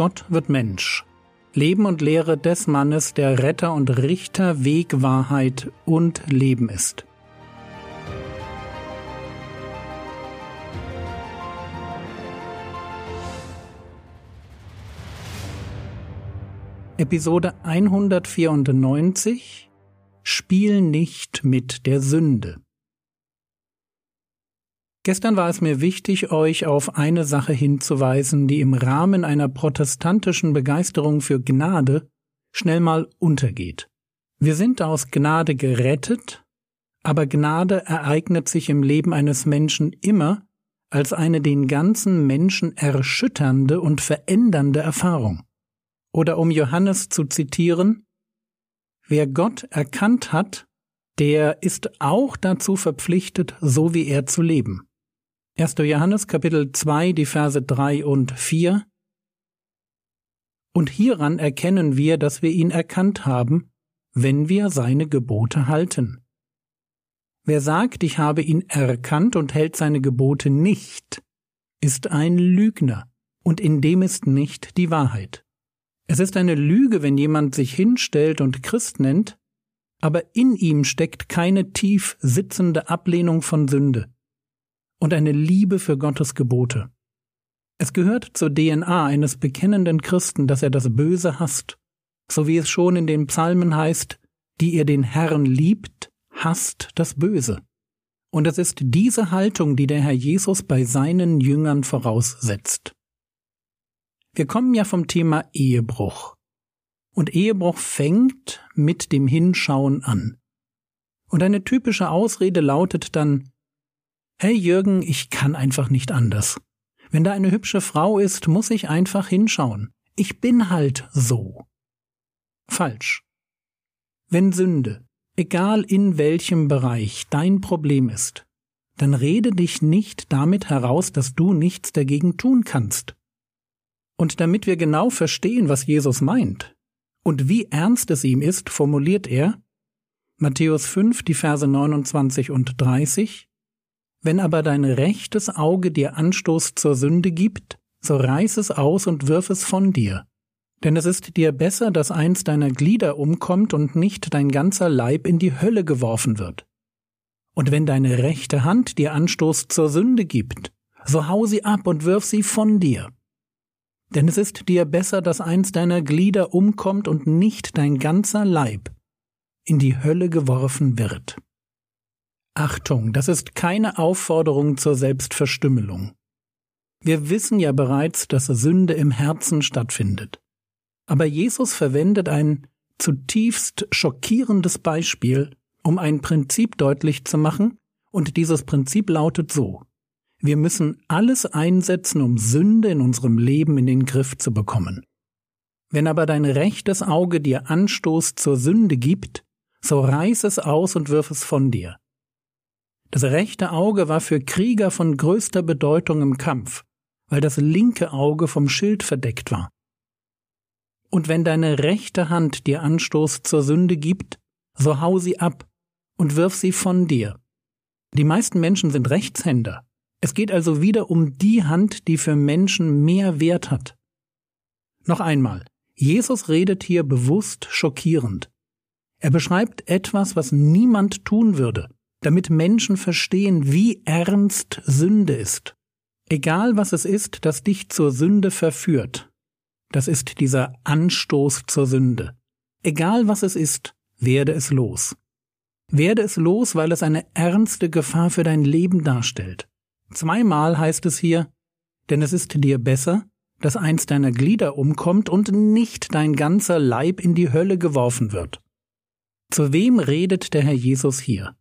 Gott wird Mensch. Leben und Lehre des Mannes, der Retter und Richter, Weg, Wahrheit und Leben ist. Episode 194 Spiel nicht mit der Sünde. Gestern war es mir wichtig, euch auf eine Sache hinzuweisen, die im Rahmen einer protestantischen Begeisterung für Gnade schnell mal untergeht. Wir sind aus Gnade gerettet, aber Gnade ereignet sich im Leben eines Menschen immer als eine den ganzen Menschen erschütternde und verändernde Erfahrung. Oder um Johannes zu zitieren, wer Gott erkannt hat, der ist auch dazu verpflichtet, so wie er zu leben. 1. Johannes Kapitel 2, die Verse 3 und 4 Und hieran erkennen wir, dass wir ihn erkannt haben, wenn wir seine Gebote halten. Wer sagt, ich habe ihn erkannt und hält seine Gebote nicht, ist ein Lügner, und in dem ist nicht die Wahrheit. Es ist eine Lüge, wenn jemand sich hinstellt und Christ nennt, aber in ihm steckt keine tief sitzende Ablehnung von Sünde und eine Liebe für Gottes Gebote. Es gehört zur DNA eines bekennenden Christen, dass er das Böse hasst, so wie es schon in den Psalmen heißt, die ihr den Herrn liebt, hasst das Böse. Und es ist diese Haltung, die der Herr Jesus bei seinen Jüngern voraussetzt. Wir kommen ja vom Thema Ehebruch. Und Ehebruch fängt mit dem Hinschauen an. Und eine typische Ausrede lautet dann, Hey Jürgen, ich kann einfach nicht anders. Wenn da eine hübsche Frau ist, muss ich einfach hinschauen. Ich bin halt so. Falsch. Wenn Sünde, egal in welchem Bereich, dein Problem ist, dann rede dich nicht damit heraus, dass du nichts dagegen tun kannst. Und damit wir genau verstehen, was Jesus meint und wie ernst es ihm ist, formuliert er Matthäus 5, die Verse 29 und 30 Wenn aber dein rechtes Auge dir Anstoß zur Sünde gibt, so reiß es aus und wirf es von dir. Denn es ist dir besser, dass eins deiner Glieder umkommt und nicht dein ganzer Leib in die Hölle geworfen wird. Und wenn deine rechte Hand dir Anstoß zur Sünde gibt, so hau sie ab und wirf sie von dir. Denn es ist dir besser, dass eins deiner Glieder umkommt und nicht dein ganzer Leib in die Hölle geworfen wird. Achtung, das ist keine Aufforderung zur Selbstverstümmelung. Wir wissen ja bereits, dass Sünde im Herzen stattfindet. Aber Jesus verwendet ein zutiefst schockierendes Beispiel, um ein Prinzip deutlich zu machen, und dieses Prinzip lautet so. Wir müssen alles einsetzen, um Sünde in unserem Leben in den Griff zu bekommen. Wenn aber dein rechtes Auge dir Anstoß zur Sünde gibt, so reiß es aus und wirf es von dir. Das rechte Auge war für Krieger von größter Bedeutung im Kampf, weil das linke Auge vom Schild verdeckt war. Und wenn deine rechte Hand dir Anstoß zur Sünde gibt, so hau sie ab und wirf sie von dir. Die meisten Menschen sind Rechtshänder, es geht also wieder um die Hand, die für Menschen mehr Wert hat. Noch einmal, Jesus redet hier bewusst schockierend. Er beschreibt etwas, was niemand tun würde, damit Menschen verstehen, wie ernst Sünde ist. Egal was es ist, das dich zur Sünde verführt, das ist dieser Anstoß zur Sünde. Egal was es ist, werde es los. Werde es los, weil es eine ernste Gefahr für dein Leben darstellt. Zweimal heißt es hier, denn es ist dir besser, dass eins deiner Glieder umkommt und nicht dein ganzer Leib in die Hölle geworfen wird. Zu wem redet der Herr Jesus hier?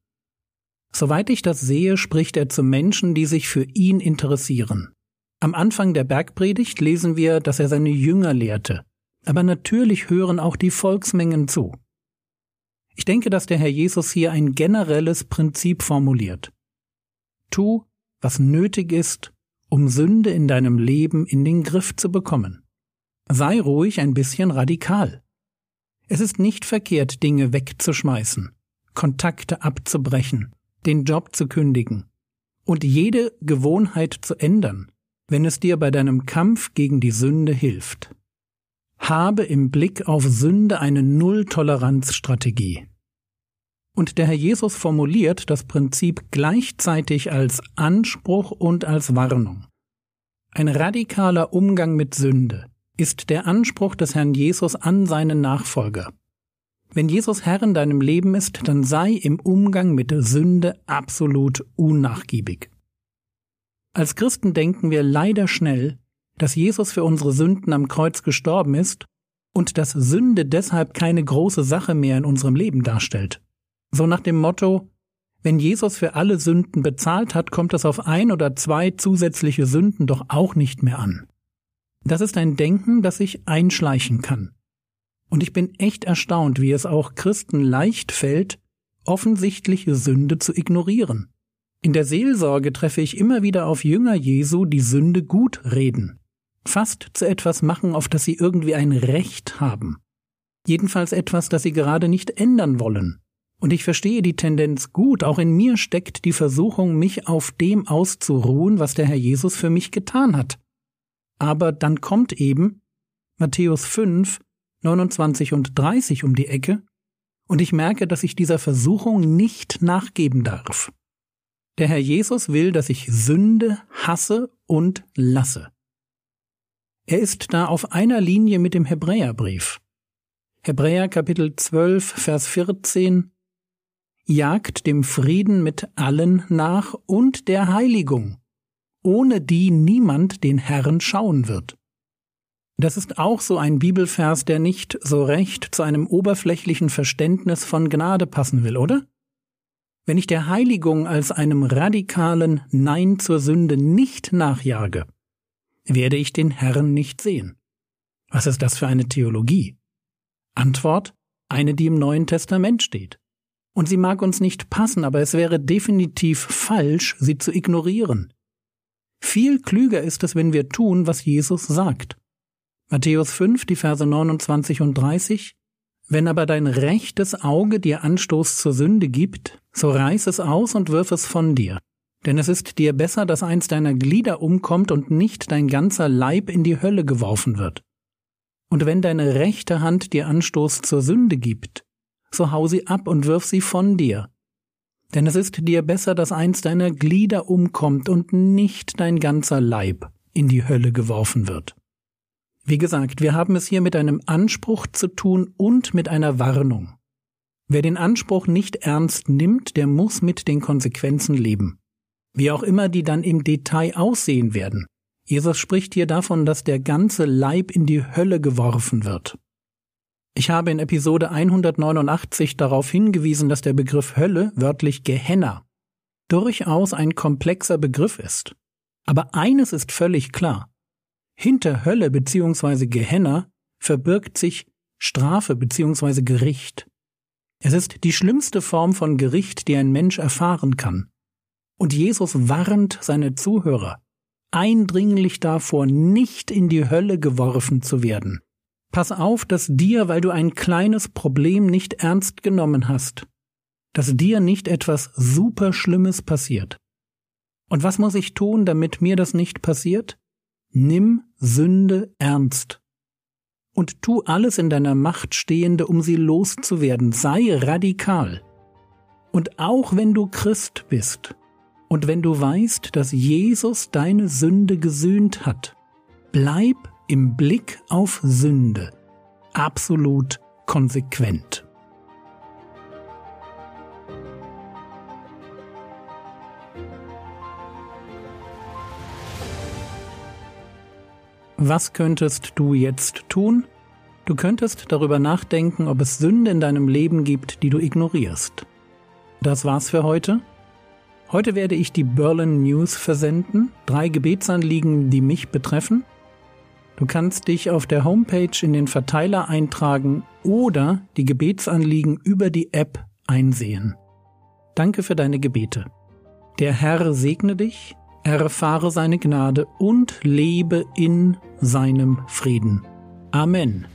Soweit ich das sehe, spricht er zu Menschen, die sich für ihn interessieren. Am Anfang der Bergpredigt lesen wir, dass er seine Jünger lehrte, aber natürlich hören auch die Volksmengen zu. Ich denke, dass der Herr Jesus hier ein generelles Prinzip formuliert. Tu, was nötig ist, um Sünde in deinem Leben in den Griff zu bekommen. Sei ruhig ein bisschen radikal. Es ist nicht verkehrt, Dinge wegzuschmeißen, Kontakte abzubrechen, den Job zu kündigen und jede Gewohnheit zu ändern, wenn es dir bei deinem Kampf gegen die Sünde hilft. habe im Blick auf Sünde eine Null-Toleranz-Strategie. Und der Herr Jesus formuliert das Prinzip gleichzeitig als Anspruch und als Warnung. Ein radikaler Umgang mit Sünde ist der Anspruch des Herrn Jesus an seinen Nachfolger. Wenn Jesus Herr in deinem Leben ist, dann sei im Umgang mit der Sünde absolut unnachgiebig. Als Christen denken wir leider schnell, dass Jesus für unsere Sünden am Kreuz gestorben ist und dass Sünde deshalb keine große Sache mehr in unserem Leben darstellt. So nach dem Motto, wenn Jesus für alle Sünden bezahlt hat, kommt es auf ein oder zwei zusätzliche Sünden doch auch nicht mehr an. Das ist ein Denken, das sich einschleichen kann. Und ich bin echt erstaunt, wie es auch Christen leicht fällt, offensichtliche Sünde zu ignorieren. In der Seelsorge treffe ich immer wieder auf Jünger Jesu, die Sünde gut reden, fast zu etwas machen, auf das sie irgendwie ein Recht haben. Jedenfalls etwas, das sie gerade nicht ändern wollen. Und ich verstehe die Tendenz gut, auch in mir steckt die Versuchung, mich auf dem auszuruhen, was der Herr Jesus für mich getan hat. Aber dann kommt eben Matthäus 5, 29 und 30 um die Ecke, und ich merke, dass ich dieser Versuchung nicht nachgeben darf. Der Herr Jesus will, dass ich Sünde hasse und lasse. Er ist da auf einer Linie mit dem Hebräerbrief. Hebräer Kapitel 12, Vers 14 Jagt dem Frieden mit allen nach und der Heiligung, ohne die niemand den Herrn schauen wird. Das ist auch so ein Bibelvers, der nicht so recht zu einem oberflächlichen Verständnis von Gnade passen will, oder? Wenn ich der Heiligung als einem radikalen Nein zur Sünde nicht nachjage, werde ich den Herrn nicht sehen. Was ist das für eine Theologie? Antwort, eine, die im Neuen Testament steht. Und sie mag uns nicht passen, aber es wäre definitiv falsch, sie zu ignorieren. Viel klüger ist es, wenn wir tun, was Jesus sagt. Matthäus 5, die Verse 29 und 30. Wenn aber dein rechtes Auge dir Anstoß zur Sünde gibt, so reiß es aus und wirf es von dir. Denn es ist dir besser, dass eins deiner Glieder umkommt und nicht dein ganzer Leib in die Hölle geworfen wird. Und wenn deine rechte Hand dir Anstoß zur Sünde gibt, so hau sie ab und wirf sie von dir. Denn es ist dir besser, dass eins deiner Glieder umkommt und nicht dein ganzer Leib in die Hölle geworfen wird. Wie gesagt, wir haben es hier mit einem Anspruch zu tun und mit einer Warnung. Wer den Anspruch nicht ernst nimmt, der muss mit den Konsequenzen leben. Wie auch immer die dann im Detail aussehen werden. Jesus spricht hier davon, dass der ganze Leib in die Hölle geworfen wird. Ich habe in Episode 189 darauf hingewiesen, dass der Begriff Hölle, wörtlich Gehenna, durchaus ein komplexer Begriff ist. Aber eines ist völlig klar. Hinter Hölle bzw. Gehenna verbirgt sich Strafe bzw. Gericht. Es ist die schlimmste Form von Gericht, die ein Mensch erfahren kann. Und Jesus warnt seine Zuhörer eindringlich davor, nicht in die Hölle geworfen zu werden. Pass auf, dass dir, weil du ein kleines Problem nicht ernst genommen hast, dass dir nicht etwas super Schlimmes passiert. Und was muss ich tun, damit mir das nicht passiert? Nimm Sünde ernst. Und tu alles in deiner Macht Stehende, um sie loszuwerden. Sei radikal. Und auch wenn du Christ bist und wenn du weißt, dass Jesus deine Sünde gesühnt hat, bleib im Blick auf Sünde absolut konsequent. Was könntest du jetzt tun? Du könntest darüber nachdenken, ob es Sünde in deinem Leben gibt, die du ignorierst. Das war's für heute. Heute werde ich die Berlin News versenden, drei Gebetsanliegen, die mich betreffen. Du kannst dich auf der Homepage in den Verteiler eintragen oder die Gebetsanliegen über die App einsehen. Danke für deine Gebete. Der Herr segne dich, erfahre seine Gnade und lebe in seinem Frieden. Amen.